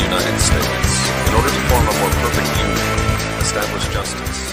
the United States in order to form a more perfect union, establish justice,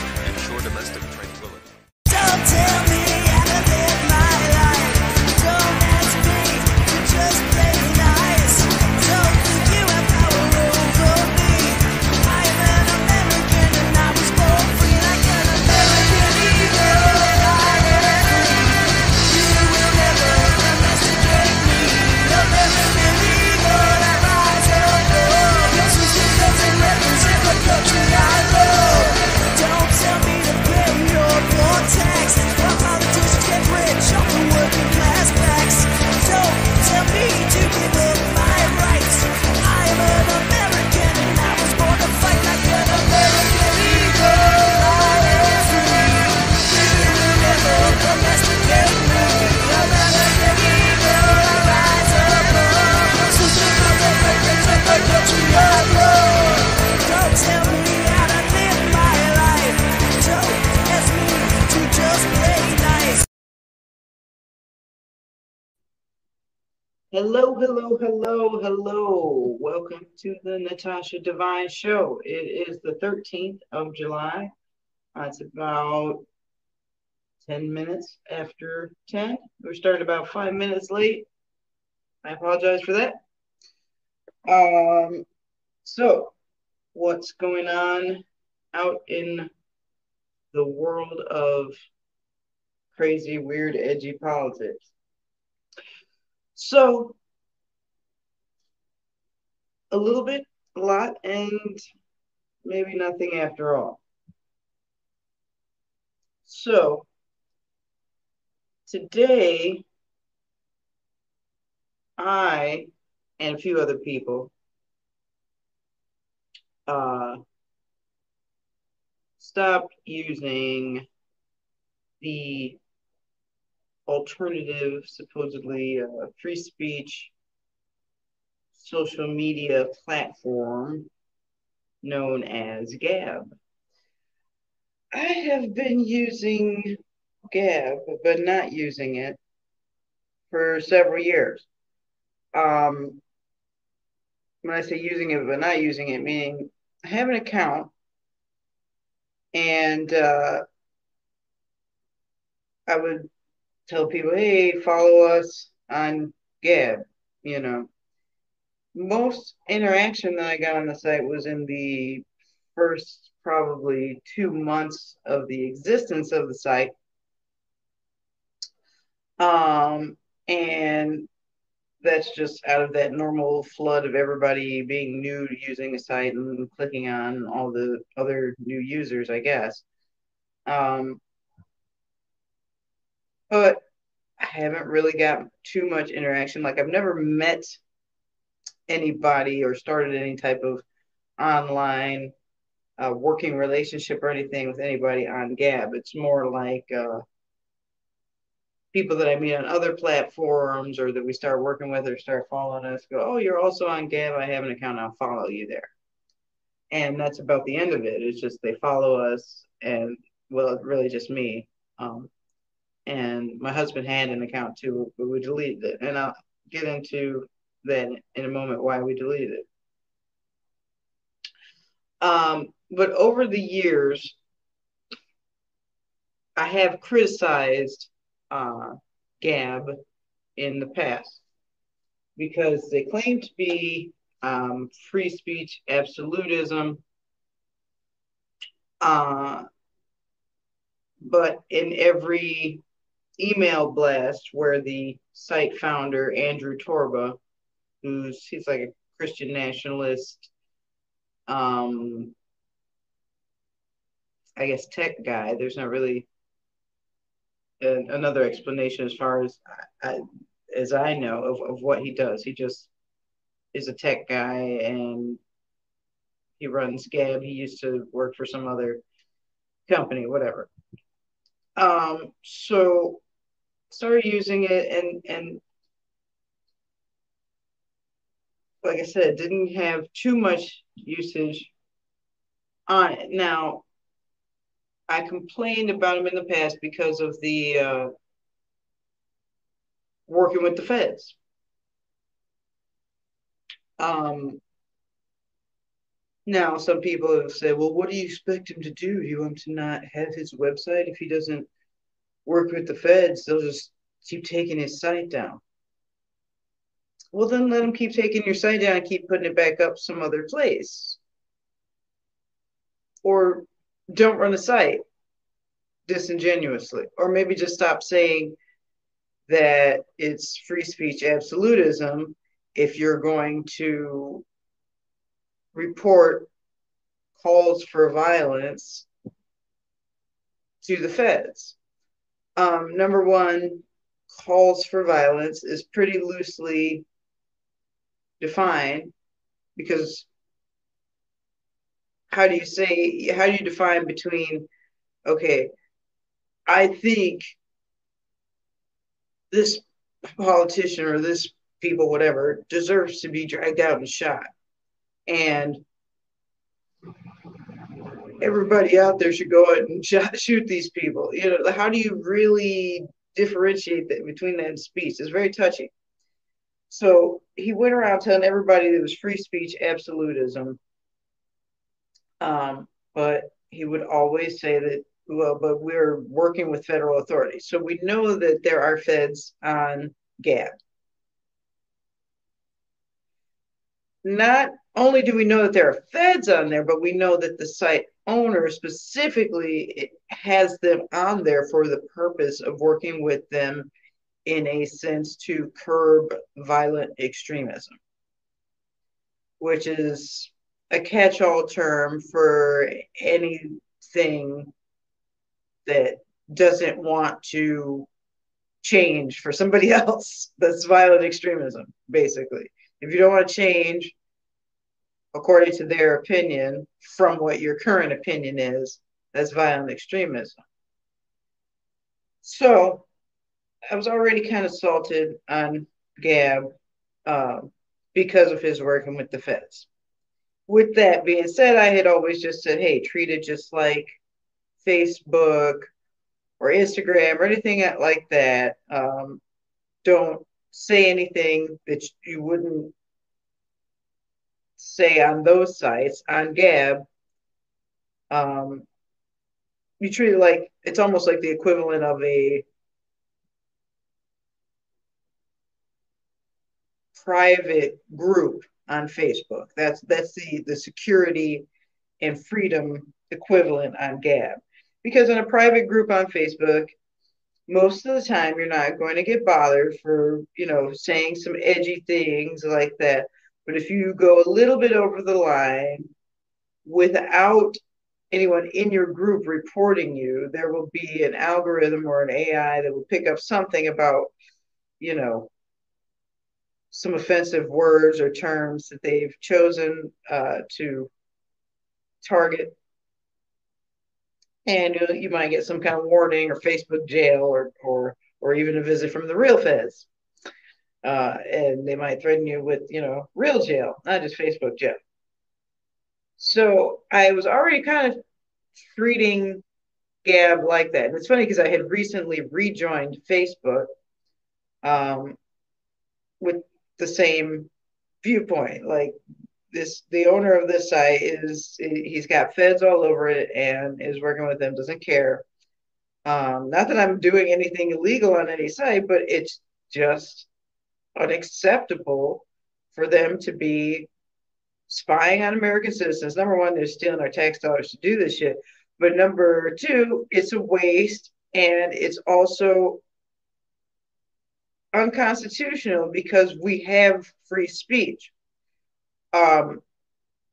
Hello, hello, hello. Welcome to the Natasha Devine Show. It is the 13th of July. It's about 10 minutes after 10. We started about five minutes late. I apologize for that. Um, so, what's going on out in the world of crazy, weird, edgy politics? So, a little bit, a lot, and maybe nothing after all. So, today, I and a few other people uh, stopped using the alternative, supposedly uh, free speech social media platform known as Gab. I have been using Gab, but not using it for several years. Um, when I say using it, but not using it, meaning I have an account and uh, I would tell people, hey, follow us on Gab, you know. Most interaction that I got on the site was in the first probably two months of the existence of the site. Um, and that's just out of that normal flood of everybody being new to using a site and clicking on all the other new users, I guess. Um, but I haven't really got too much interaction. Like I've never met anybody or started any type of online uh, working relationship or anything with anybody on Gab. It's more like uh, people that I meet on other platforms or that we start working with or start following us go, oh, you're also on Gab. I have an account. I'll follow you there. And that's about the end of it. It's just they follow us and well, really just me. Um, and my husband had an account too, but we deleted it. And I'll get into that in a moment why we deleted it. Um, but over the years, I have criticized uh, Gab in the past because they claim to be um, free speech absolutism. Uh, but in every email blast where the site founder Andrew Torba, who's he's like a Christian nationalist, um, I guess tech guy. There's not really another explanation as far as I, as I know of, of what he does. He just is a tech guy and he runs Gab. He used to work for some other company, whatever. Um, so started using it and and like I said, didn't have too much usage on it. Now, I complained about them in the past because of the uh, working with the feds. Um, now, some people have said, well, what do you expect him to do? Do you want him to not have his website if he doesn't work with the feds, they'll just keep taking his site down. Well, then let them keep taking your site down and keep putting it back up some other place. Or don't run a site disingenuously. Or maybe just stop saying that it's free speech absolutism if you're going to report calls for violence to the feds um, number one, calls for violence is pretty loosely defined because how do you say, how do you define between, okay, I think this politician or this people, whatever, deserves to be dragged out and shot. And everybody out there should go out and shoot these people. You know, how do you really differentiate that between that speech? It's very touchy. So he went around telling everybody it was free speech absolutism. Um, but he would always say that, well, but we're working with federal authorities. So we know that there are feds on Gab. Not only do we know that there are feds on there, but we know that the site owner specifically has them on there for the purpose of working with them in a sense to curb violent extremism, which is a catch all term for anything that doesn't want to change for somebody else. That's violent extremism, basically. If you don't want to change according to their opinion from what your current opinion is, that's violent extremism. So I was already kind of salted on Gab uh, because of his working with the feds with that being said, I had always just said, hey, treat it just like Facebook or Instagram or anything like that. Um, don't say anything that you wouldn't say on those sites on Gab. Um, you treat it like it's almost like the equivalent of a private group on Facebook. That's that's the the security and freedom equivalent on Gab. Because in a private group on Facebook, most of the time you're not going to get bothered for, you know, saying some edgy things like that. But if you go a little bit over the line without anyone in your group reporting you, there will be an algorithm or an AI that will pick up something about, you know, some offensive words or terms that they've chosen uh, to target. And you, might get some kind of warning or Facebook jail or, or, or even a visit from the real feds. Uh, and they might threaten you with, you know, real jail, not just Facebook jail. So I was already kind of treating Gab like that. And it's funny because I had recently rejoined Facebook um, with the same viewpoint. Like this, the owner of this site is he's got feds all over it and is working with them. Doesn't care. Um, not that I'm doing anything illegal on any site, but it's just unacceptable for them to be spying on American citizens. Number one, they're stealing our tax dollars to do this shit. But number two, it's a waste and it's also unconstitutional because we have free speech. Um,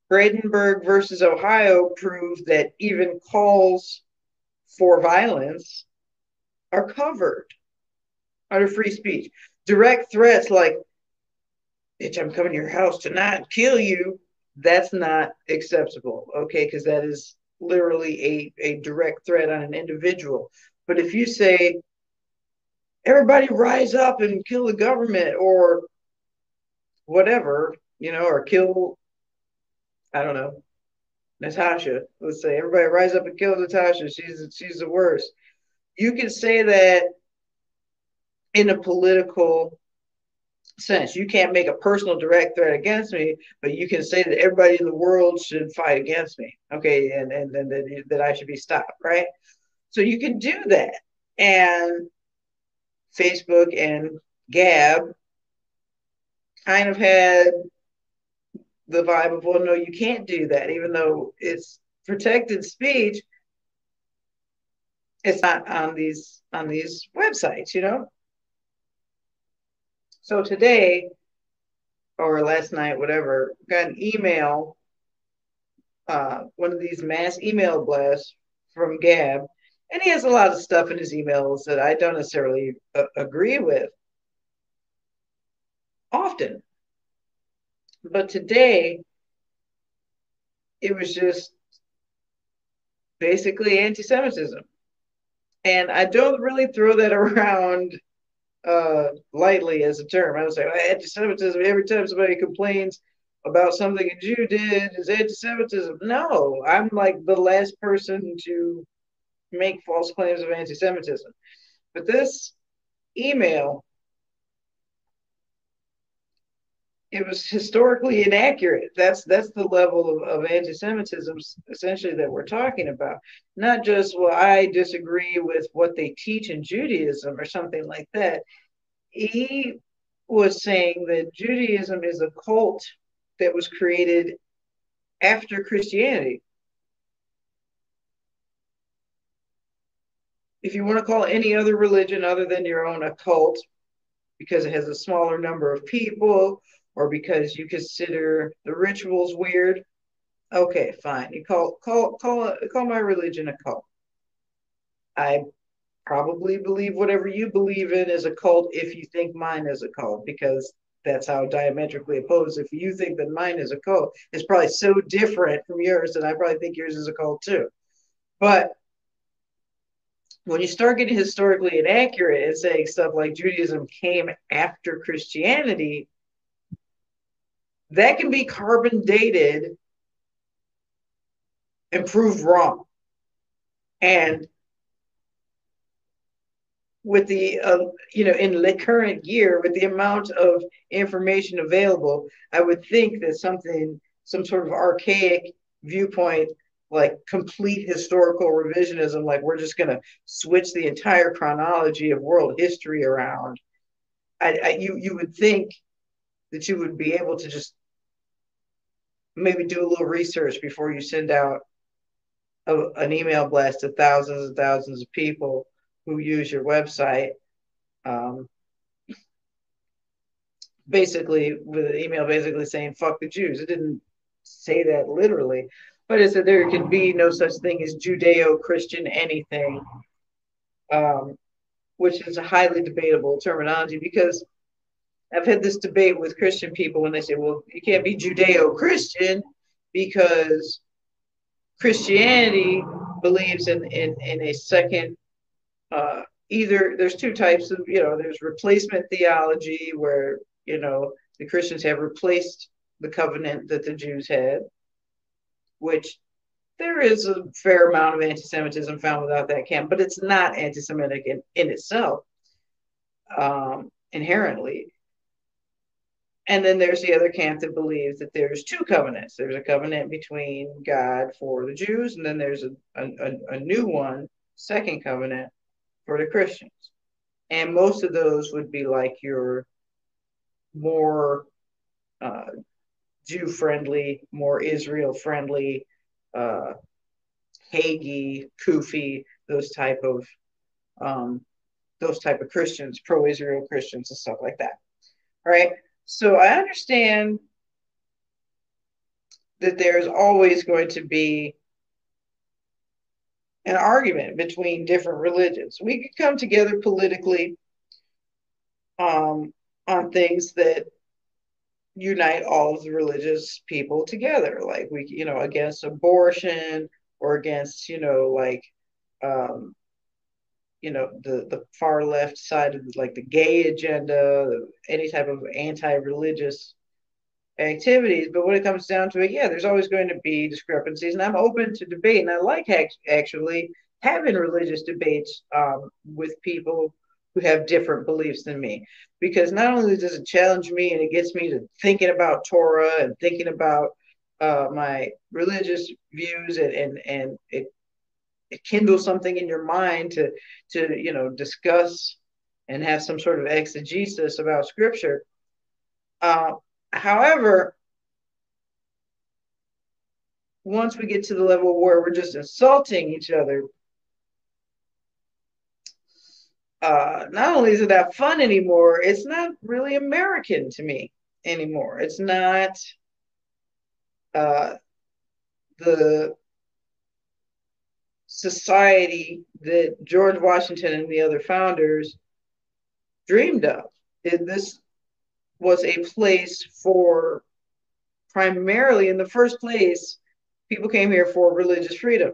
Brandenburg versus Ohio proved that even calls for violence are covered under free speech. Direct threats like, bitch, I'm coming to your house tonight and kill you, that's not acceptable, okay? Because that is literally a, a direct threat on an individual. But if you say, everybody rise up and kill the government or whatever, you know, or kill, I don't know, Natasha. Let's say everybody rise up and kill Natasha. She's she's the worst. You can say that in a political sense. You can't make a personal direct threat against me, but you can say that everybody in the world should fight against me. Okay, and and, and that, that I should be stopped, right? So you can do that. And Facebook and Gab kind of had the vibe of, well, no, you can't do that, even though it's protected speech. It's not on these on these websites, you know. So today, or last night, whatever, got an email, uh, one of these mass email blasts from Gab and he has a lot of stuff in his emails that I don't necessarily uh, agree with often. But today, it was just basically anti Semitism. And I don't really throw that around uh, lightly as a term. I don't say well, anti Semitism every time somebody complains about something a Jew did is anti Semitism. No, I'm like the last person to make false claims of anti Semitism. But this email it was historically inaccurate. That's that's the level of, of anti-Semitism essentially that we're talking about. Not just well, I disagree with what they teach in Judaism or something like that. He was saying that Judaism is a cult that was created after Christianity. If you want to call any other religion other than your own a cult, because it has a smaller number of people or because you consider the rituals weird, okay, fine. You call call call call my religion a cult. I probably believe whatever you believe in is a cult if you think mine is a cult because that's how diametrically opposed. If you think that mine is a cult, it's probably so different from yours that I probably think yours is a cult too. But when you start getting historically inaccurate and saying stuff like Judaism came after Christianity, that can be carbon dated and proved wrong. And with the uh, you know in the current year with the amount of information available i would think that something some sort of archaic viewpoint like complete historical revisionism like we're just going to switch the entire chronology of world history around I, I you you would think that you would be able to just maybe do a little research before you send out a, an email blast to thousands and thousands of people who use your website. Um, basically, with an email basically saying "fuck the Jews." It didn't say that literally, but it said there can be no such thing as Judeo-Christian anything, um, which is a highly debatable terminology because I've had this debate with Christian people when they say, well, you can't be Judeo Christian because Christianity believes in, in, in a second, uh, either there's two types of, you know, there's replacement theology where, you know, the Christians have replaced the covenant that the Jews had, which there is a fair amount of anti Semitism found without that camp, but it's not anti Semitic in, in itself um, inherently. And then there's the other camp that believes that there's two covenants. There's a covenant between God for the Jews, and then there's a, a, a new one, second covenant for the Christians. And most of those would be like your more uh, Jew friendly, more Israel friendly, uh, Hagee, Kufi, those type of um, those type of Christians, pro Israel Christians, and stuff like that. All right. So I understand that there's always going to be an argument between different religions. We could come together politically um, on things that unite all of the religious people together, like we, you know, against abortion or against, you know, like um, you know the the far left side of like the gay agenda, any type of anti-religious activities. But when it comes down to it, yeah, there's always going to be discrepancies, and I'm open to debate, and I like actually having religious debates um, with people who have different beliefs than me, because not only does it challenge me and it gets me to thinking about Torah and thinking about uh, my religious views, and and and it kindles something in your mind to to you know discuss and have some sort of exegesis about scripture. Uh, however once we get to the level where we're just insulting each other uh, not only is it not fun anymore it's not really american to me anymore it's not uh, the society that George Washington and the other founders dreamed of. And this was a place for primarily, in the first place, people came here for religious freedom.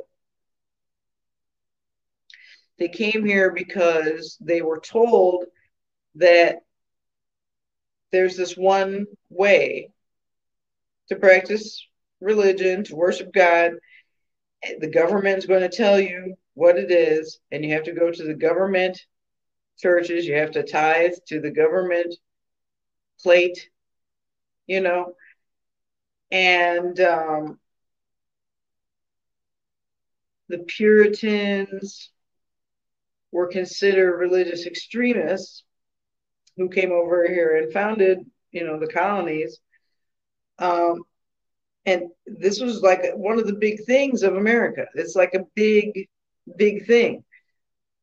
They came here because they were told that there's this one way to practice religion, to worship God, the government's going to tell you what it is, and you have to go to the government churches, you have to tithe to the government plate, you know, and um, the Puritans were considered religious extremists who came over here and founded, you know, the colonies. Um, and this was like one of the big things of America. It's like a big, big thing.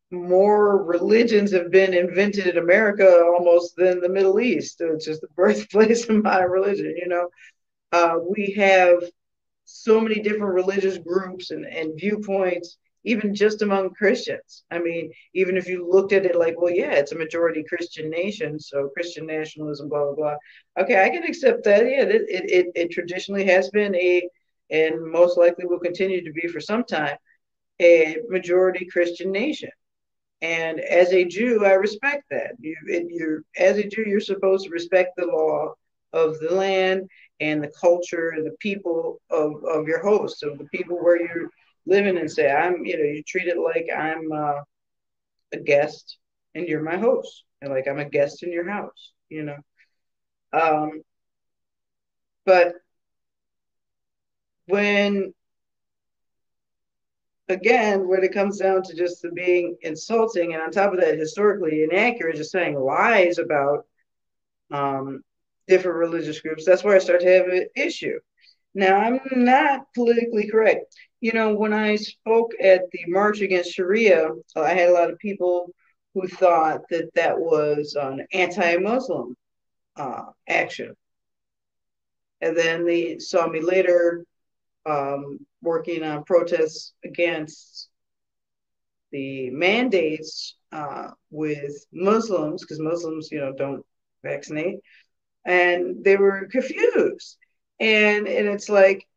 More religions have been invented in America almost than the Middle East, which is the birthplace of my religion. You know, uh, we have so many different religious groups and, and viewpoints even just among Christians. I mean, even if you looked at it like, well, yeah, it's a majority Christian nation, so Christian nationalism, blah blah blah. Okay, I can accept that. Yeah, it it, it, it traditionally has been a, and most likely will continue to be for some time, a majority Christian nation. And as a Jew, I respect that. You, you as a Jew, you're supposed to respect the law of the land and the culture and the people of, of your host, of the people where you're living and say, I'm, you know, you treat it like I'm uh, a guest and you're my host, and like I'm a guest in your house, you know. Um, but when, again, when it comes down to just the being insulting, and on top of that, historically inaccurate, just saying lies about um, different religious groups, that's where I start to have an issue. Now, I'm not politically correct. You know, when I spoke at the March Against Sharia, I had a lot of people who thought that that was an anti Muslim uh, action. And then they saw me later um, working on protests against the mandates uh, with Muslims, because Muslims, you know, don't vaccinate. And they were confused and and it's like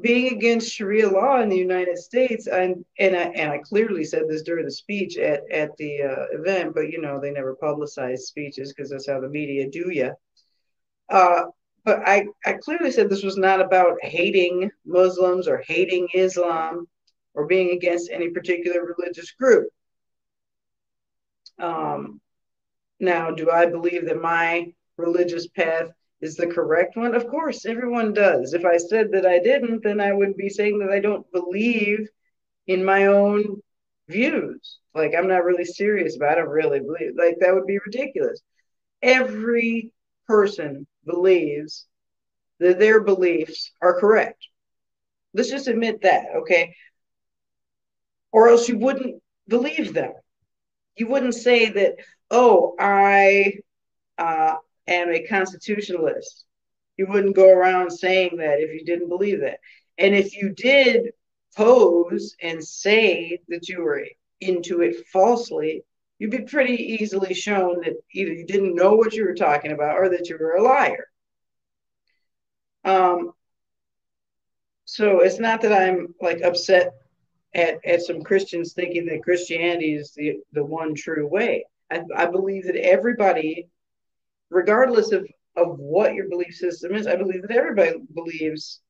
being against Sharia law in the United States, and and I, and I clearly said this during the speech at at the uh, event, but you know they never publicize speeches because that's how the media do you. Uh, but I I clearly said this was not about hating Muslims or hating Islam or being against any particular religious group. Um, now, do I believe that my religious path is the correct one? Of course, everyone does. If I said that I didn't, then I would be saying that I don't believe in my own views. Like I'm not really serious about. It. I don't really believe. Like that would be ridiculous. Every person believes that their beliefs are correct. Let's just admit that, okay? Or else you wouldn't believe them. You wouldn't say that, oh, I uh, am a constitutionalist. You wouldn't go around saying that if you didn't believe that. And if you did pose and say that you were into it falsely, you'd be pretty easily shown that either you didn't know what you were talking about or that you were a liar. Um, so it's not that I'm like upset at, at some Christians thinking that Christianity is the, the one true way. I, I believe that everybody regardless of of what your belief system is, I believe that everybody believes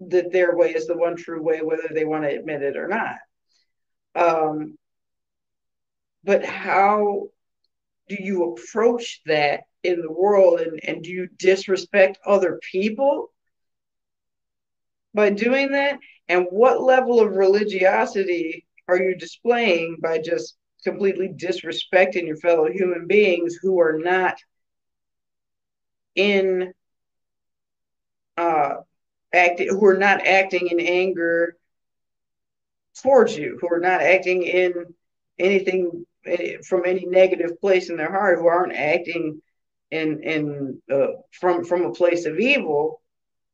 that their way is the one true way, whether they want to admit it or not. Um, but how do you approach that in the world and, and do you disrespect other people by doing that? And what level of religiosity are you displaying by just completely disrespecting your fellow human beings who are not in uh, acting, who are not acting in anger towards you, who are not acting in anything eh, from any negative place in their heart, who aren't acting in in uh, from from a place of evil.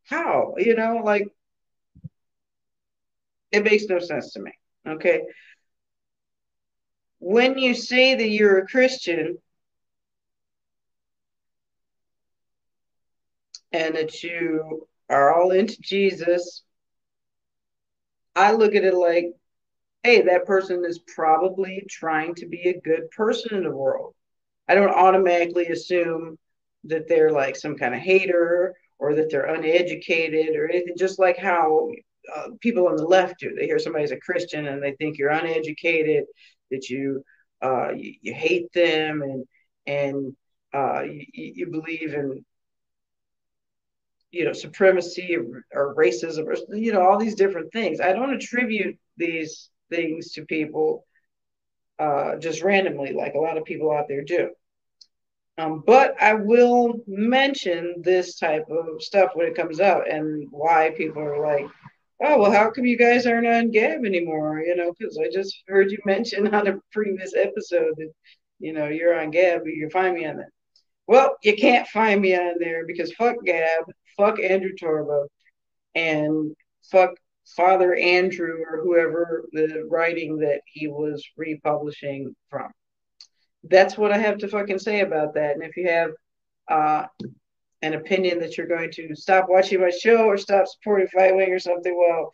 How you know, like it makes no sense to me. Okay. When you say that you're a Christian, and that you are all into Jesus, I look at it like, hey, that person is probably trying to be a good person in the world. I don't automatically assume that they're like some kind of hater or that they're uneducated or anything, just like how uh, people on the left do. They hear somebody's a Christian and they think you're uneducated, that you uh, you, you hate them and and uh, you, you believe in you know supremacy or, or, racism or you know all these different things. I don't attribute these things to people uh, just randomly like a lot of people out there do. Um, but i will mention this type of stuff when it comes up and why people are like oh well how come you guys aren't on gab anymore? You know because i just heard you mention on a previous episode that you know you're on gab but you can find me on that well, you can't find me on there because fuck Gab, fuck Andrew Torba, and fuck Father Andrew or whoever the writing that he was republishing from. That's what I have to fucking say about that. And if you have uh, an opinion that you're going to stop watching my show or stop supporting Fight Wing or something, well,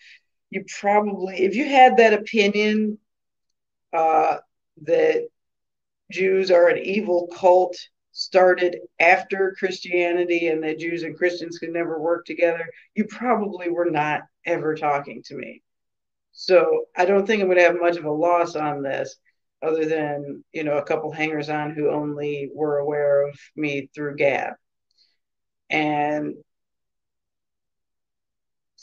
you probably, if you had that opinion uh, that Jews are an evil cult started after Christianity and that Jews and Christians could never work together, you probably were not ever talking to me. So I don't think I'm going to have much of a loss on this, other than you know a couple hangers on who only were aware of me through Gab. And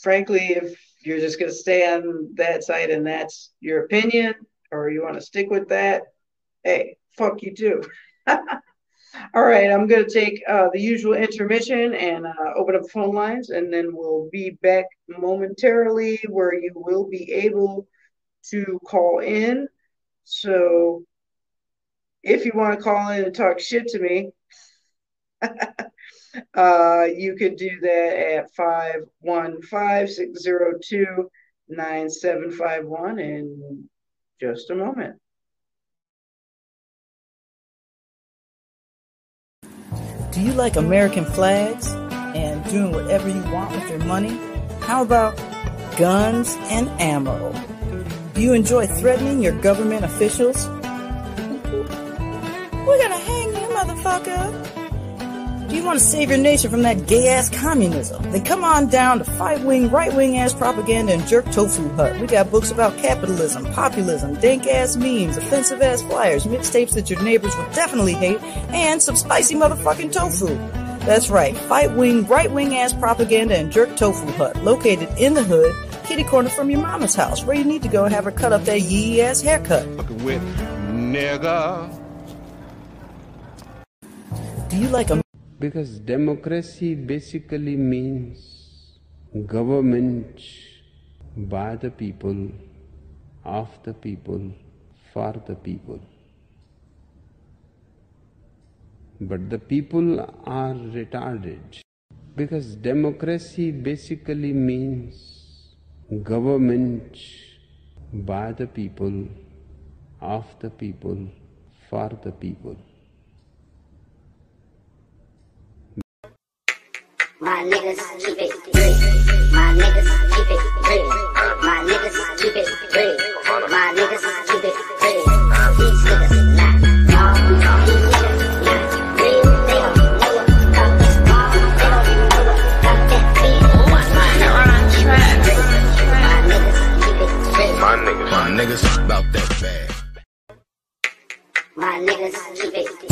frankly, if you're just going to stay on that side and that's your opinion, or you want to stick with that, hey, fuck you too. All right, I'm going to take uh, the usual intermission and uh, open up phone lines, and then we'll be back momentarily where you will be able to call in. So if you want to call in and talk shit to me, uh, you could do that at 515 602 9751 in just a moment. Do you like American flags and doing whatever you want with your money? How about guns and ammo? Do you enjoy threatening your government officials? We're gonna hang you, motherfucker! Do you want to save your nation from that gay ass communism? Then come on down to fight wing, right wing ass propaganda and jerk tofu hut. We got books about capitalism, populism, dank ass memes, offensive ass flyers, mixtapes that your neighbors would definitely hate, and some spicy motherfucking tofu. That's right, fight wing, right wing ass propaganda and jerk tofu hut, located in the hood, kitty corner from your mama's house, where you need to go and have her cut up that yee ass haircut. Fucking with nigga. Do you like a because democracy basically means government by the people, of the people, for the people. But the people are retarded because democracy basically means government by the people, of the people, for the people. My niggas keep it real. My niggas keep it real. My niggas keep it real. My niggas keep it real. These niggas not y'all. These niggas not real. They don't know about this ball. They don't know about that beat. My niggas keep it real. My niggas, my niggas about that bad. My niggas keep it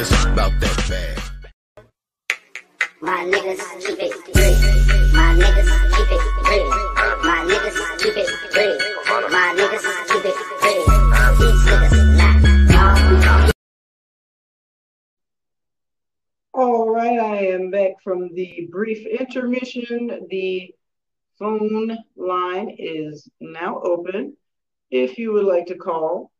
niggas, about that bad. My niggas keep it real. My niggas keep it real. My niggas keep it real. My niggas keep it real. These niggas not. All right, I am back from the brief intermission. The phone line is now open. If you would like to call,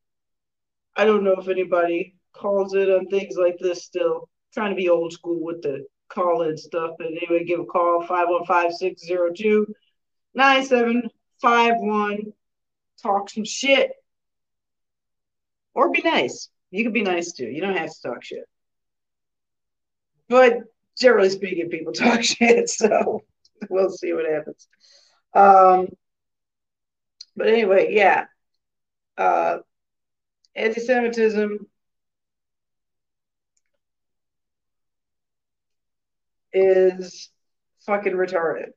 I don't know if anybody calls it on things like this still. trying to be old school with the call in stuff, but anyway, give a call 515 602 9751. Talk some shit. Or be nice. You can be nice too. You don't have to talk shit. But generally speaking, people talk shit, so we'll see what happens. Um, but anyway, yeah. Uh, anti-Semitism is fucking retarded.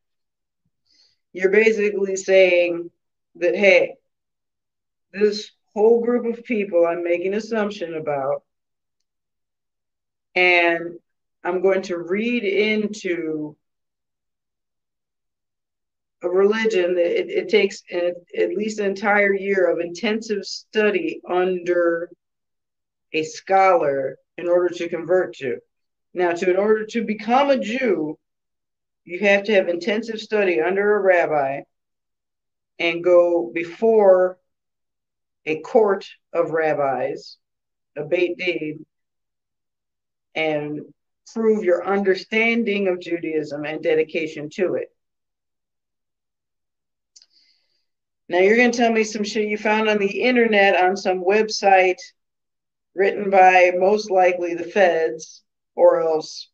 You're basically saying that, hey, this whole group of people I'm making assumption about, and I'm going to read into a religion that it, it takes an, at least an entire year of intensive study under a scholar in order to convert to. Now, to in order to become a Jew, you have to have intensive study under a rabbi and go before a court of rabbis, a Beit Din, and prove your understanding of Judaism and dedication to it. Now you're going to tell me some shit you found on the internet on some website written by most likely the feds or else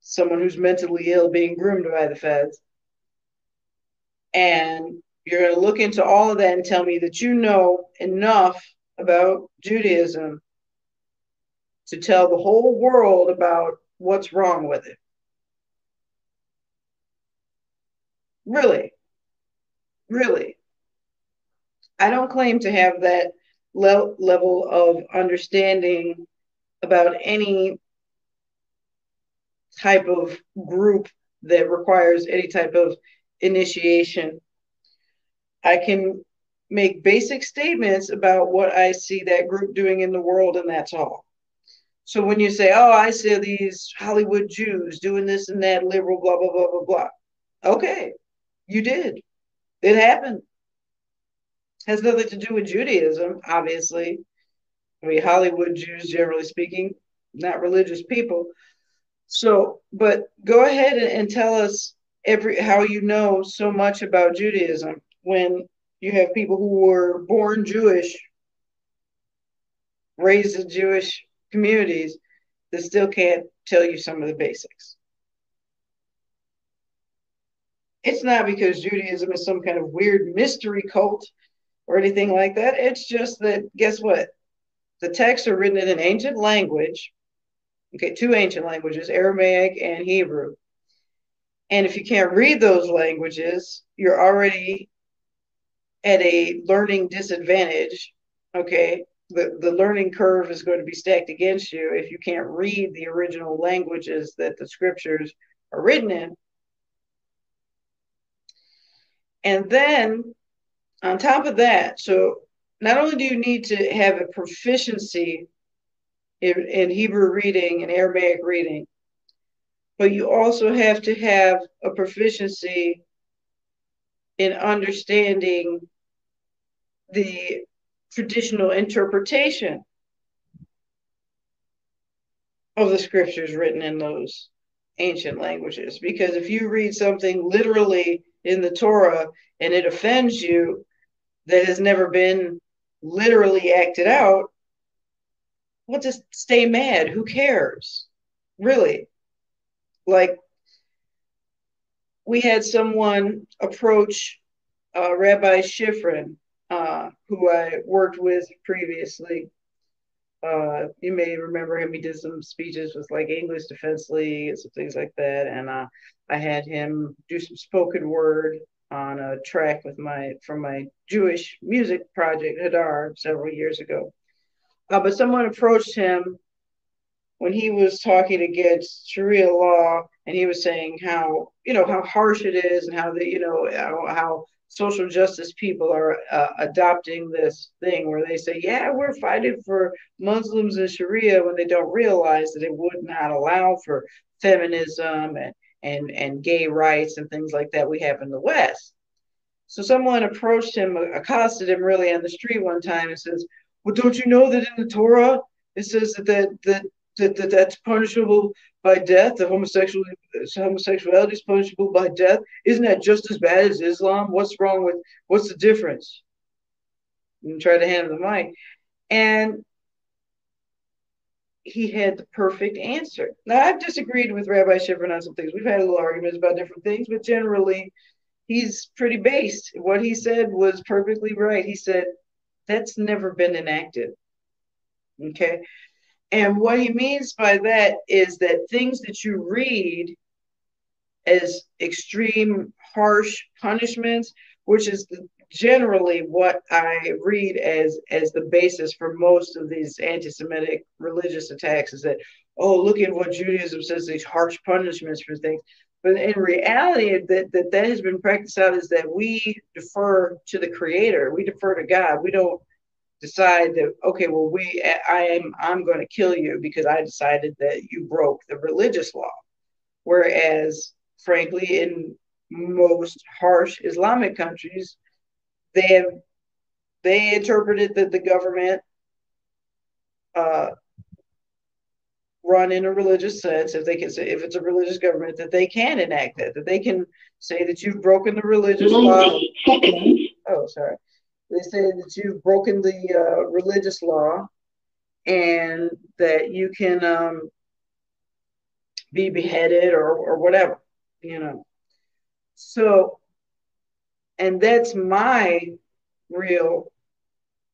someone who's mentally ill being groomed by the feds. And you're going to look into all of that and tell me that you know enough about Judaism to tell the whole world about what's wrong with it. Really? Really? I don't claim to have that le- level of understanding about any type of group that requires any type of initiation. I can make basic statements about what I see that group doing in the world, and that's all. So when you say, oh, I see these Hollywood Jews doing this and that, liberal, blah, blah, blah, blah, blah. Okay, you did. It happened. Has nothing to do with Judaism, obviously. I mean, Hollywood Jews, generally speaking, not religious people. So, but go ahead and, tell us every how you know so much about Judaism when you have people who were born Jewish, raised in Jewish communities that still can't tell you some of the basics. It's not because Judaism is some kind of weird mystery cult or anything like that. It's just that, guess what? The texts are written in an ancient language Okay, two ancient languages, Aramaic and Hebrew. And if you can't read those languages, you're already at a learning disadvantage. Okay, the, the learning curve is going to be stacked against you if you can't read the original languages that the scriptures are written in. And then on top of that, so not only do you need to have a proficiency in, in Hebrew reading and Aramaic reading. But you also have to have a proficiency in understanding the traditional interpretation of the scriptures written in those ancient languages. Because if you read something literally in the Torah and it offends you that has never been literally acted out, well, just stay mad. Who cares? Really? Like, we had someone approach uh, Rabbi Shifren, uh, who I worked with previously. Uh, you may remember him. He did some speeches with like English Defense League and some things like that. And uh, I had him do some spoken word on a track with my from my Jewish music project Hadar several years ago. Uh, but someone approached him when he was talking against Sharia law, and he was saying how you know how harsh it is, and how the you know how, how social justice people are uh, adopting this thing where they say, yeah, we're fighting for Muslims and Sharia when they don't realize that it would not allow for feminism and and and gay rights and things like that we have in the West. So someone approached him, accosted him really on the street one time and says, well, don't you know that in the Torah it says that that that, that, that that's punishable by death? The homosexual homosexuality is punishable by death. Isn't that just as bad as Islam? What's wrong with what's the difference? And try to hand him the mic, and he had the perfect answer. Now I've disagreed with Rabbi Shifren on some things. We've had little arguments about different things, but generally he's pretty based. What he said was perfectly right. He said, that's never been enacted. Okay. And what he means by that is that things that you read as extreme, harsh punishments, which is generally what I read as as the basis for most of these anti-Semitic religious attacks, is that oh, look at what Judaism says these harsh punishments for things. But in reality, that, that that has been practiced out is that we defer to the Creator, we defer to God. We don't decide that okay, well, we I am I'm going to kill you because I decided that you broke the religious law. Whereas, frankly, in most harsh Islamic countries, they have they interpreted that the government uh, run in a religious sense, if they can say if it's a religious government, that they can enact that, that they can say that you've broken the religious law. Oh, sorry. They say that you've broken the uh, religious law, and that you can um, be beheaded or or whatever, you know. So, and that's my real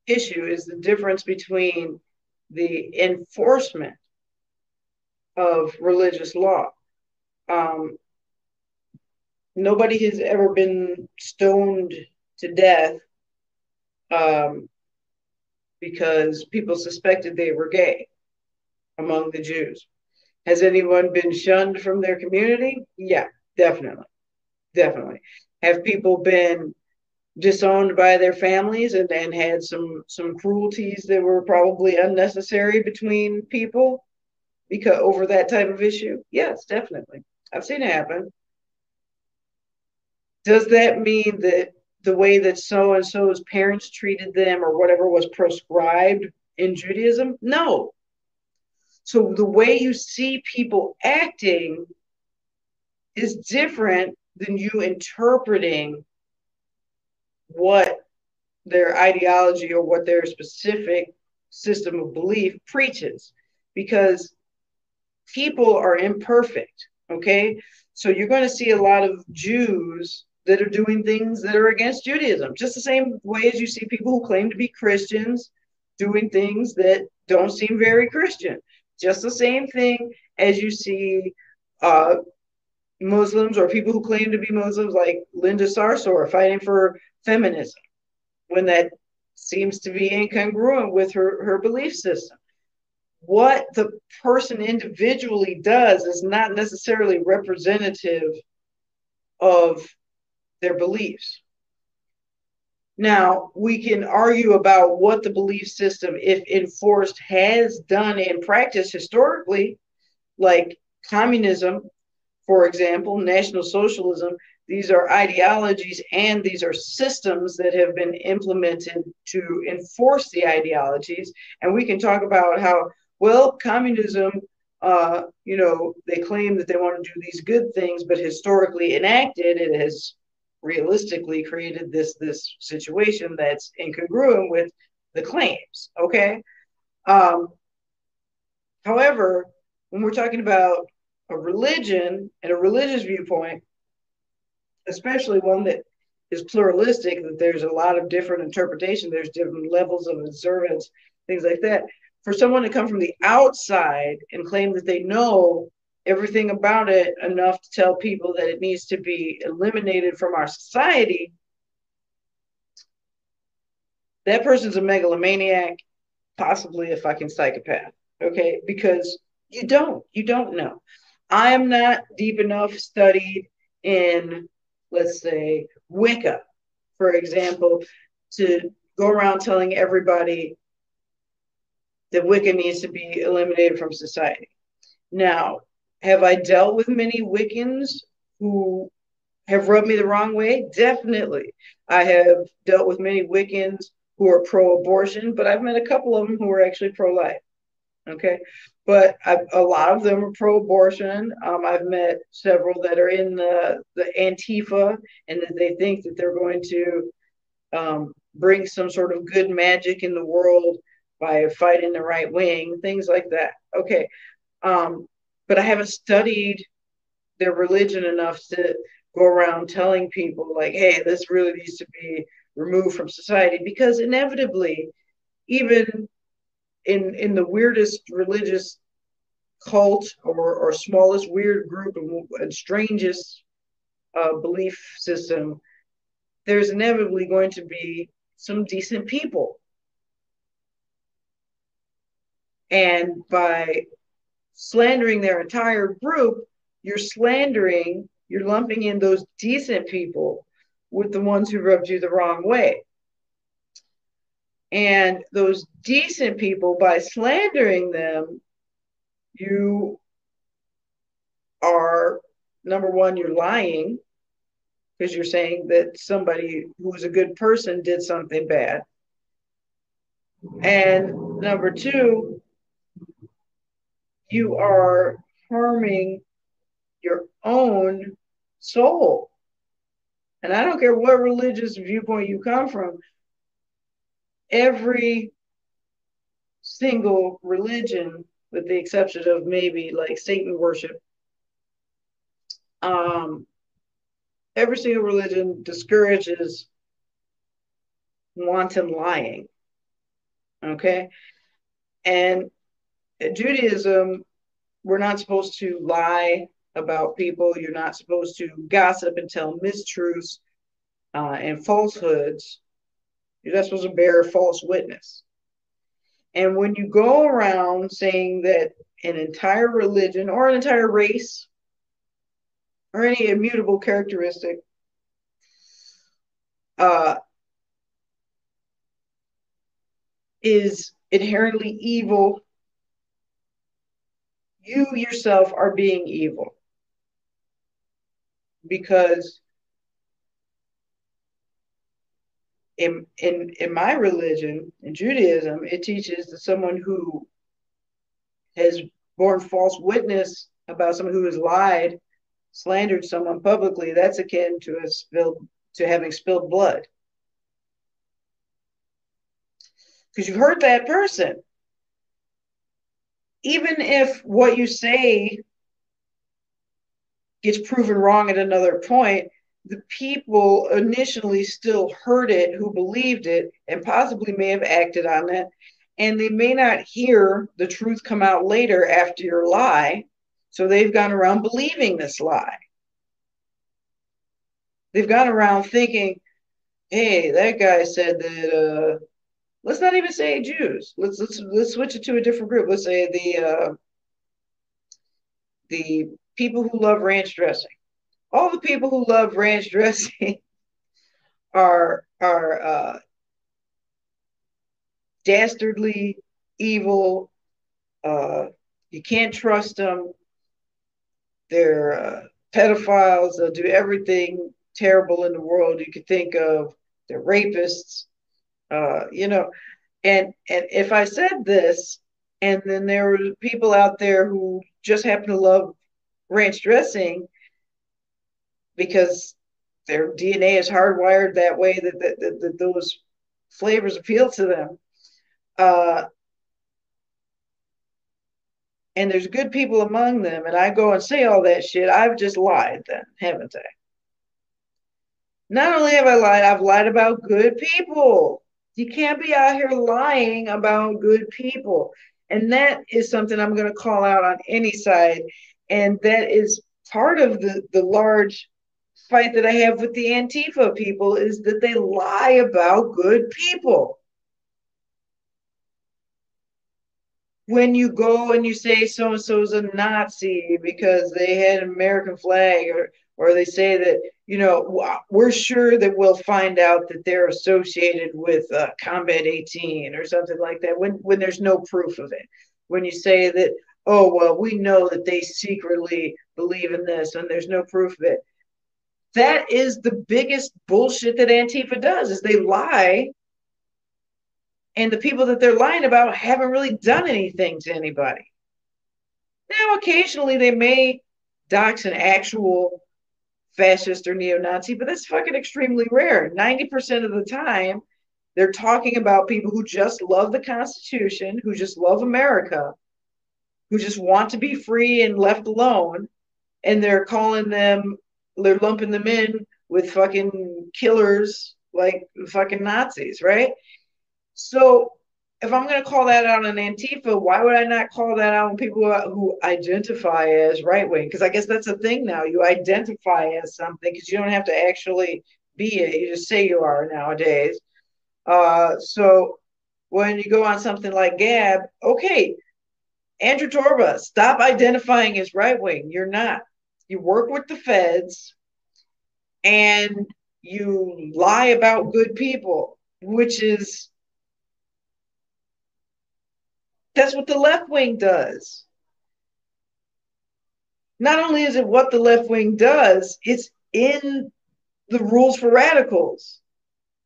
issue is the difference between the enforcement of religious law. Um, nobody has ever been stoned to death um, because people suspected they were gay among the Jews. Has anyone been shunned from their community? Yeah, definitely. Definitely. Have people been disowned by their families and, and had some some cruelties that were probably unnecessary between people? Because over that type of issue? Yes, definitely. I've seen it happen. Does that mean that the way that so and so's parents treated them or whatever was prescribed in Judaism? No. So the way you see people acting is different than you interpreting what their ideology or what their specific system of belief preaches. Because people are imperfect. Okay. So you're going to see a lot of Jews that are doing things that are against Judaism, just the same way as you see people who claim to be Christians doing things that don't seem very Christian. Just the same thing as you see uh, Muslims or people who claim to be Muslims, like Linda Sarsour, fighting for feminism, when that seems to be incongruent with her, her belief system what the person individually does is not necessarily representative of their beliefs. Now, we can argue about what the belief system, if enforced, has done in practice historically, like communism, for example, National Socialism. These are ideologies and these are systems that have been implemented to enforce the ideologies. And we can talk about how well, communism, uh, you know, they claim that they want to do these good things, but historically enacted, it has realistically created this this situation that's incongruent with the claims. Okay. Um, however, when we're talking about a religion and a religious viewpoint, especially one that is pluralistic, that there's a lot of different interpretation, there's different levels of observance, things like that for someone to come from the outside and claim that they know everything about it enough to tell people that it needs to be eliminated from our society, that person's a megalomaniac, possibly a fucking psychopath. Okay, because you don't, you don't know. I am not deep enough studied in, let's say, Wicca, for example, to go around telling everybody that Wicca needs to be eliminated from society. Now, have I dealt with many Wiccans who have rubbed me the wrong way? Definitely. I have dealt with many Wiccans who are pro abortion, but I've met a couple of them who are actually pro life. Okay. But I've, a lot of them are pro abortion. Um, I've met several that are in the, the Antifa and that they think that they're going to um, bring some sort of good magic in the world by fighting the right wing, things like that. Okay. Um, but I haven't studied their religion enough to go around telling people, like, hey, this really needs to be removed from society because inevitably, even in in the weirdest religious cult or, or smallest weird group and, and strangest uh, belief system, there's inevitably going to be some decent people. And by slandering their entire group, you're slandering, you're lumping in those decent people with the ones who rubbed you the wrong way. And those decent people, by slandering them, you are number one, you're lying because you're saying that somebody who was a good person did something bad. And number two, you are harming your own soul. And I don't care what religious viewpoint you come from, every single religion, with the exception of maybe like Satan worship, um, every single religion discourages wanton lying. Okay. And Judaism, we're not supposed to lie about people. You're not supposed to gossip and tell mistruths uh, and falsehoods. You're not supposed to bear false witness. And when you go around saying that an entire religion or an entire race or any immutable characteristic uh, is inherently evil, you yourself are being evil. Because in in in my religion, in Judaism, it teaches that someone who has borne false witness about someone who has lied, slandered someone publicly, that's akin to a spilled to having spilled blood. Because you've hurt that person. Even if what you say gets proven wrong at another point, the people initially still heard it who believed it and possibly may have acted on it. And they may not hear the truth come out later after your lie. So they've gone around believing this lie. They've gone around thinking, hey, that guy said that uh, let's not even say Jews. Let's let's let's switch it to a different group. Let's say the uh, the people who love ranch dressing all the people who love ranch dressing are are uh, dastardly, evil. Uh, you can't trust them. They're uh, pedophiles. They'll do everything terrible in the world you could think of. They're rapists. Uh, you know, and and if I said this, and then there were people out there who just happen to love ranch dressing, because their DNA is hardwired that way that, that, that, that those flavors appeal to them. Uh, and there's good people among them, and I go and say all that shit, I've just lied then, haven't I? Not only have I lied, I've lied about good people. You can't be out here lying about good people. And that is something I'm going to call out on any side. And that is part of the, the large fight that I have with the Antifa people is that they lie about good people. When you go and you say so and so is a Nazi because they had an American flag, or or they say that you know we're sure that we'll find out that they're associated with uh, Combat 18 or something like that. When when there's no proof of it, when you say that oh well we know that they secretly believe in this and there's no proof of it that is the biggest bullshit that Antifa does is they lie and the people that they're lying about haven't really done anything to anybody. Now, occasionally they may dox an actual fascist or neo-Nazi, but that's fucking extremely rare. 90% of the time, they're talking about people who just love the Constitution, who just love America, who just want to be free and left alone, and they're calling them they're lumping them in with fucking killers like fucking Nazis, right? So if I'm going to call that out on Antifa, why would I not call that out on people who identify as right wing? Because I guess that's a thing now. You identify as something because you don't have to actually be it. You just say you are nowadays. Uh, so when you go on something like Gab, okay, Andrew Torba, stop identifying as right wing. You're not. You work with the feds and you lie about good people, which is that's what the left wing does. Not only is it what the left wing does, it's in the rules for radicals.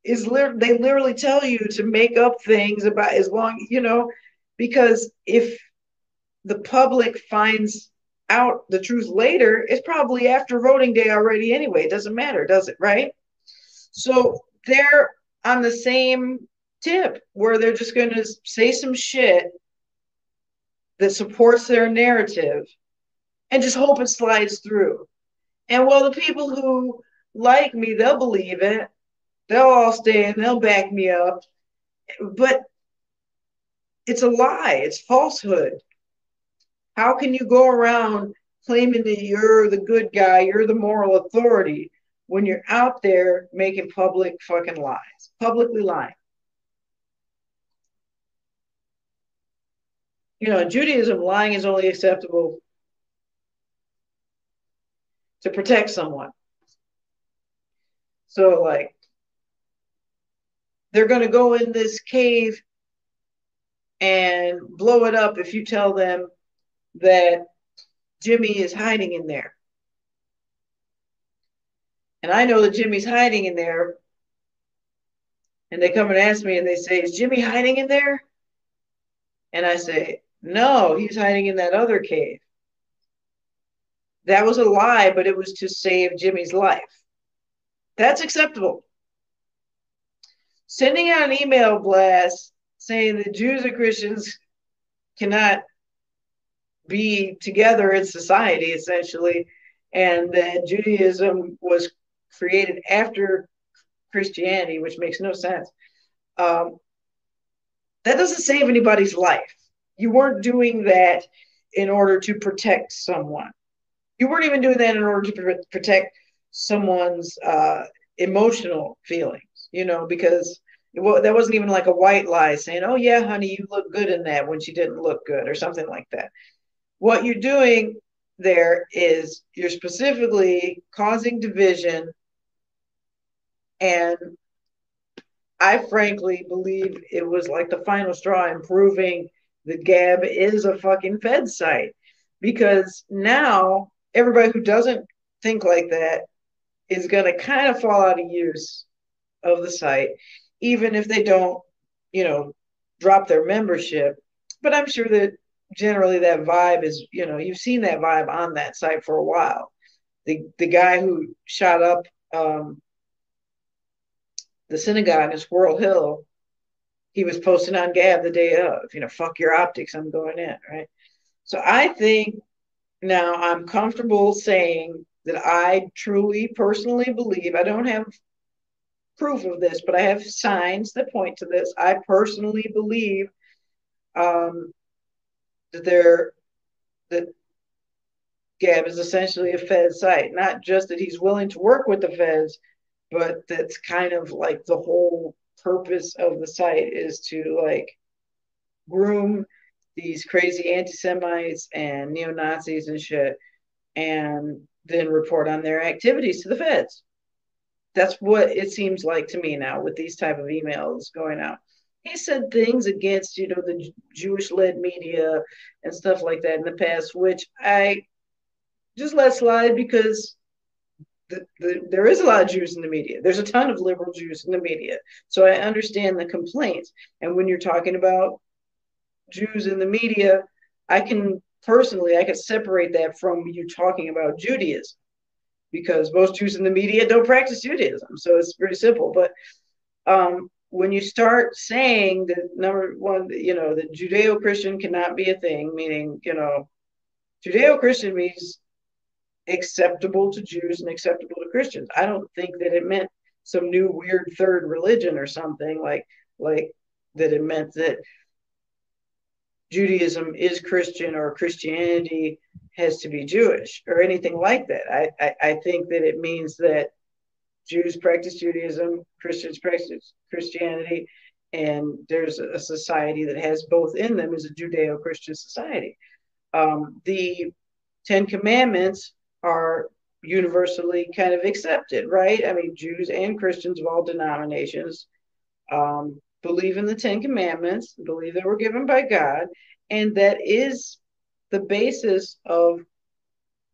Is they literally tell you to make up things about as long you know because if the public finds out the truth later, it's probably after voting day already anyway. It doesn't matter, does it? Right? So they're on the same tip where they're just going to say some shit that supports their narrative and just hope it slides through. And well, the people who like me, they'll believe it. They'll all stand, they'll back me up. But it's a lie, it's falsehood. How can you go around claiming that you're the good guy, you're the moral authority, when you're out there making public fucking lies, publicly lying? You know, in Judaism, lying is only acceptable to protect someone. So, like, they're going to go in this cave and blow it up if you tell them that Jimmy is hiding in there. And I know that Jimmy's hiding in there. And they come and ask me and they say, Is Jimmy hiding in there? And I say, No, he's hiding in that other cave. That was a lie, but it was to save Jimmy's life. That's acceptable. Sending out an email blast saying that Jews and Christians cannot be together in society essentially and that judaism was created after christianity which makes no sense um, that doesn't save anybody's life you weren't doing that in order to protect someone. You weren't even doing that in order to pr- protect someone's uh, emotional feelings you know because well, that wasn't even like a white lie saying, "Oh yeah, honey, you look good in that" when she didn't look good or something like that. What you're doing there is you're specifically causing division. And I frankly believe it was like the final straw in proving that Gab is a fucking Fed site because now everybody who doesn't think like that is going to kind of fall out of use of the site, even if they don't, you know, drop their membership. But I'm sure that generally that vibe is you know you've seen that vibe on that site for a while the the guy who shot up um, the synagogue in squirrel hill he was posting on gab the day of you know fuck your optics i'm going in right so i think now i'm comfortable saying that i truly personally believe i don't have proof of this but i have signs that point to this i personally believe um, that they're that Gab is essentially a Fed site. Not just that he's willing to work with the feds, but that's kind of like the whole purpose of the site is to like groom these crazy anti-Semites and neo-Nazis and shit, and then report on their activities to the feds. That's what it seems like to me now with these type of emails going out he said things against you know the Jewish led media and stuff like that in the past, which I just let slide because the, the, there is a lot of Jews in the media. There's a ton of liberal Jews in the media, so I understand the complaints. And when you're talking about Jews in the media, I can personally I can separate that from you talking about Judaism because most Jews in the media don't practice Judaism, so it's pretty simple. But um, when you start saying that number one, you know, that Judeo Christian cannot be a thing, meaning, you know, Judeo Christian means acceptable to Jews and acceptable to Christians. I don't think that it meant some new weird third religion or something like like that it meant that Judaism is Christian or Christianity has to be Jewish or anything like that. I, I, I think that it means that Jews practice Judaism, Christians practice Christianity, and there's a society that has both in them is a Judeo-Christian society. Um, the Ten Commandments are universally kind of accepted, right? I mean, Jews and Christians of all denominations um, believe in the Ten Commandments, believe they were given by God, and that is the basis of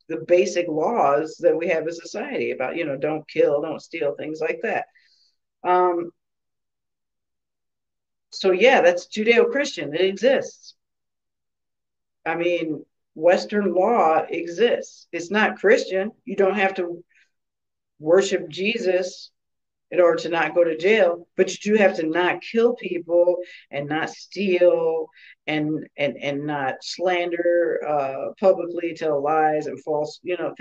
the basic laws that we have as a society about, you know, don't kill, don't steal, things like that. Um, so yeah, that's Judeo-Christian. It exists. I mean, Western law exists. It's not Christian. You don't have to worship Jesus in order to not go to jail, but you do have to not kill people and not steal and and and not slander uh, publicly, tell lies and false, you know.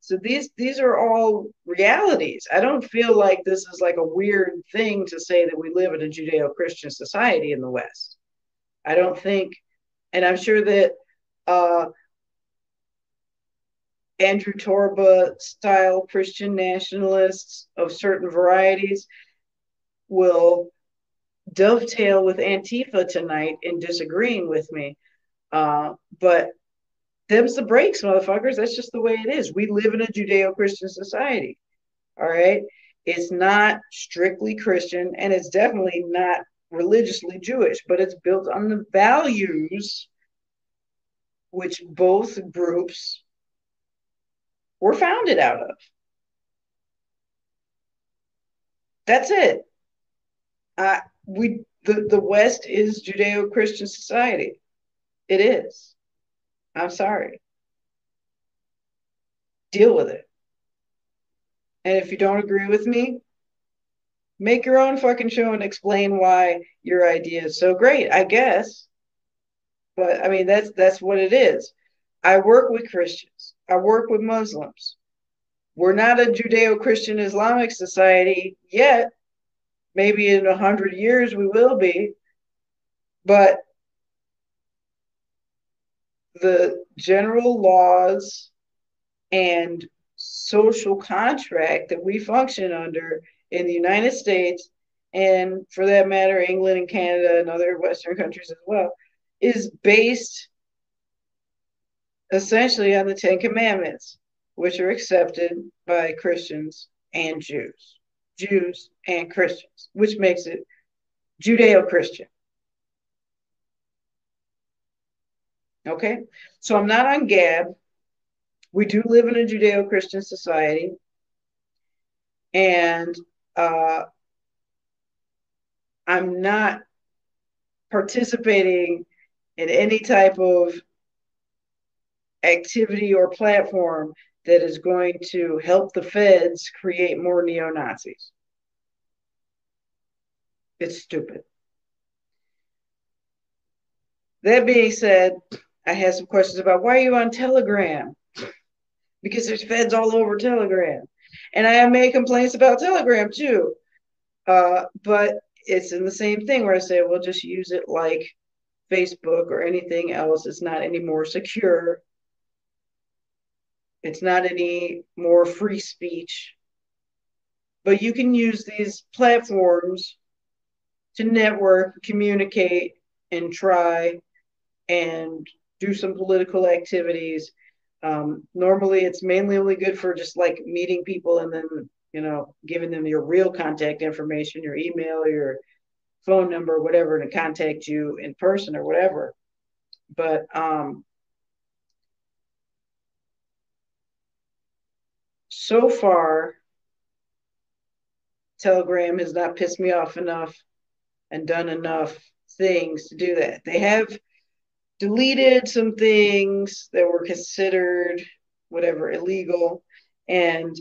So these these are all realities. I don't feel like this is like a weird thing to say that we live in a Judeo-Christian society in the West. I don't think, and I'm sure that uh, Andrew Torba style Christian nationalists of certain varieties will dovetail with Antifa tonight in disagreeing with me. Uh, but them's the breaks, motherfuckers. That's just the way it is. We live in a Judeo Christian society. All right. It's not strictly Christian and it's definitely not religiously Jewish, but it's built on the values which both groups were founded out of. That's it. Uh, we the, the West is Judeo-Christian society. It is. I'm sorry. Deal with it. And if you don't agree with me, make your own fucking show and explain why your idea is so great, I guess. But I mean that's that's what it is. I work with Christians. I work with Muslims. We're not a Judeo Christian Islamic society yet. Maybe in a hundred years we will be. But the general laws and social contract that we function under in the United States, and for that matter, England and Canada and other Western countries as well, is based essentially on the Ten Commandments, which are accepted by Christians and Jews, Jews and Christians, which makes it Judeo Christian. Okay, so I'm not on Gab. We do live in a Judeo Christian society. And uh, I'm not participating in any type of activity or platform that is going to help the feds create more neo Nazis. It's stupid. That being said, I had some questions about why are you on Telegram? Because there's feds all over Telegram. And I have made complaints about Telegram too. Uh, but it's in the same thing where I say, well, just use it like Facebook or anything else. It's not any more secure it's not any more free speech. But you can use these platforms to network, communicate, and try and do some political activities. Um, normally, it's mainly only good for just like meeting people and then, you know, giving them your real contact information, your email, your phone number, whatever, to contact you in person or whatever. But um, so far, Telegram has not pissed me off enough and done enough things to do that. They have deleted some things that were considered whatever illegal. And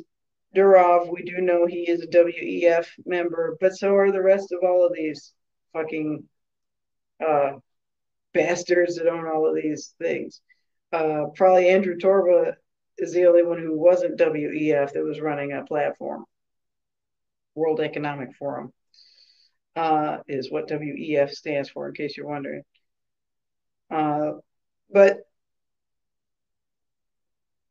Durov, we do know he is a WEF member, but so are the rest of all of these fucking uh, bastards that own all of these things. Uh, probably Andrew Torba is the only one who wasn't WEF that was running a platform. World Economic Forum uh, is what WEF stands for, in case you're wondering. Uh, but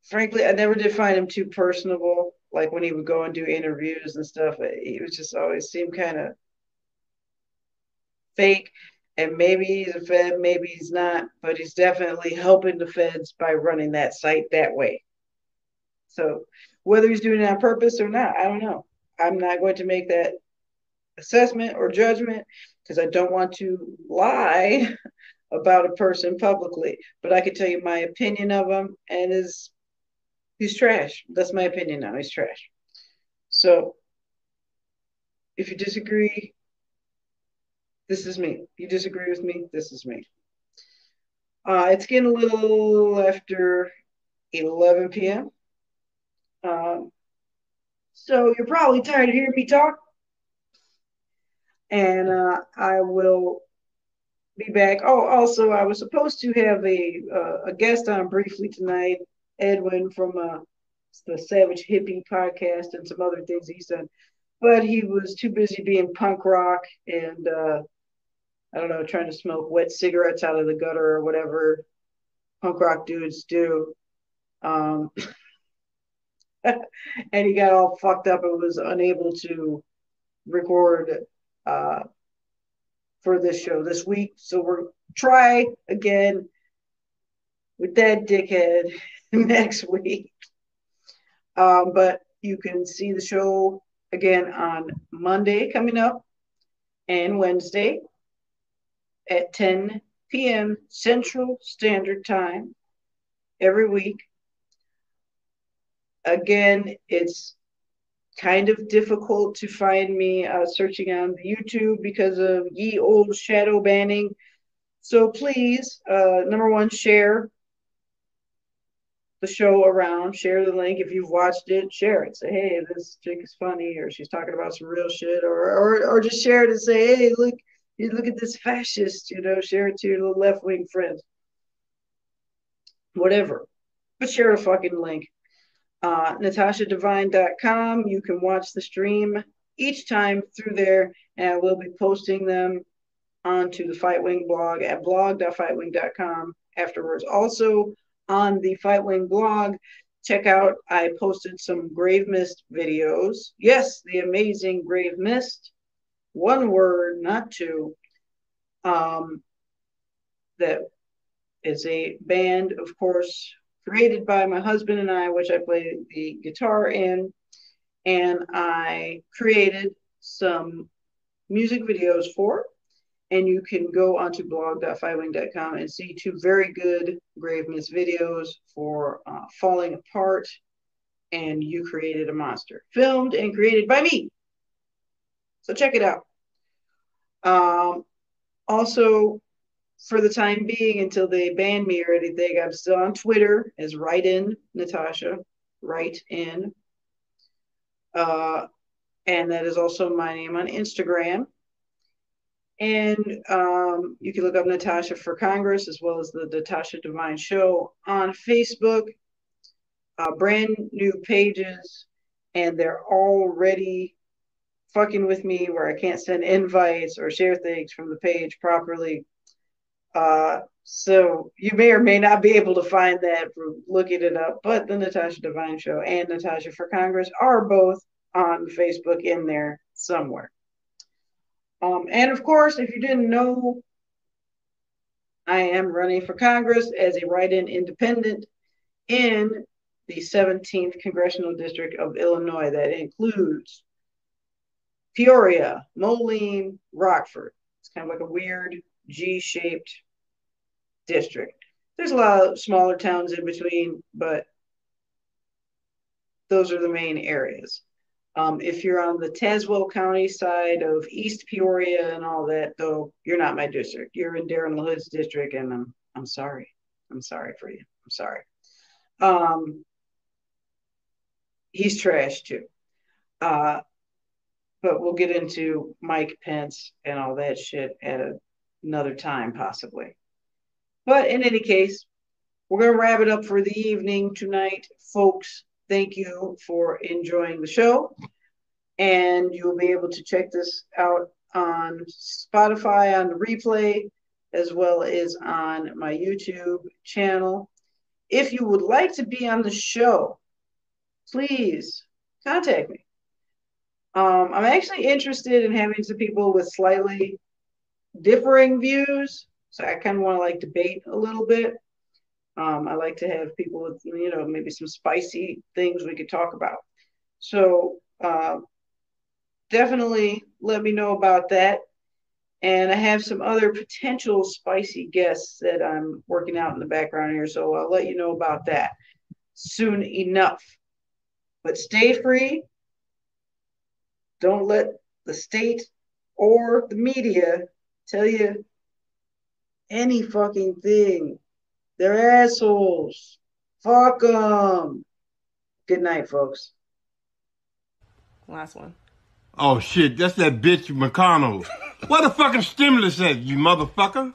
frankly, I never did find him too personable. Like when he would go and do interviews and stuff, he was just always seemed kind of fake. And maybe he's a Fed, maybe he's not, but he's definitely helping the Feds by running that site that way. So whether he's doing it on purpose or not, I don't know. I'm not going to make that assessment or judgment because I don't want to lie about a person publicly. But I can tell you my opinion of him, and is he's trash. That's my opinion now. He's trash. So if you disagree, this is me. You disagree with me, this is me. Uh, it's getting a little after 11 p.m. Um, so you're probably tired of hearing me talk. And uh, I will be back. Oh, also, I was supposed to have a uh, a guest on briefly tonight, Edwin from uh, the Savage Hippie podcast and some other things he's done, but he was too busy being punk rock and uh, I don't know, trying to smoke wet cigarettes out of the gutter or whatever punk rock dudes do. Um, and he got all fucked up and was unable to record uh, for this show this week. So we're try again with that dickhead next week. Um, but you can see the show again on Monday coming up and Wednesday at 10 p.m. Central Standard Time every week. Again, it's kind of difficult to find me uh, searching on YouTube because of ye old shadow banning. So please, uh, number one, share the show around, share the link. If you've watched it, share it. Say, hey, this chick is funny, or she's talking about some real shit, or or, or just share it and say, hey, look, you look at this fascist, you know, share it to your little left wing friends. Whatever. But share a fucking link. Uh, NatashaDevine.com. You can watch the stream each time through there, and we'll be posting them onto the Fight Wing blog at blog.fightwing.com afterwards. Also, on the Fight Wing blog, check out, I posted some Grave Mist videos. Yes, the amazing Grave Mist one word, not two. Um, that is a band, of course, created by my husband and I, which I play the guitar in. And I created some music videos for. And you can go onto blog.fightwing.com and see two very good Grave Mist videos for uh, Falling Apart and You Created a Monster, filmed and created by me. So check it out. Um, also, for the time being, until they ban me or anything, I'm still on Twitter as Right In Natasha, Right In. Uh, and that is also my name on Instagram. And um, you can look up Natasha for Congress as well as the Natasha Devine Show on Facebook. Uh, brand new pages, and they're already fucking with me where I can't send invites or share things from the page properly. Uh, so you may or may not be able to find that from looking it up, but the Natasha Devine Show and Natasha for Congress are both on Facebook in there somewhere. Um, and of course, if you didn't know, I am running for Congress as a write in independent in the 17th Congressional District of Illinois. That includes Peoria, Moline, Rockford. It's kind of like a weird G shaped district. There's a lot of smaller towns in between, but those are the main areas. Um, if you're on the Tazewell County side of East Peoria and all that, though, you're not my district. You're in Darren LaHood's district, and I'm I'm sorry. I'm sorry for you. I'm sorry. Um, he's trash too. Uh, but we'll get into Mike Pence and all that shit at a, another time, possibly. But in any case, we're going to wrap it up for the evening tonight, folks. Thank you for enjoying the show. And you'll be able to check this out on Spotify on the replay as well as on my YouTube channel. If you would like to be on the show, please contact me. Um, I'm actually interested in having some people with slightly differing views. So I kind of want to like debate a little bit. Um, I like to have people with, you know, maybe some spicy things we could talk about. So uh, definitely let me know about that. And I have some other potential spicy guests that I'm working out in the background here. So I'll let you know about that soon enough. But stay free. Don't let the state or the media tell you any fucking thing. They're assholes. Fuck them. Good night, folks. Last one. Oh shit, that's that bitch McConnell. What the fucking stimulus at, you motherfucker?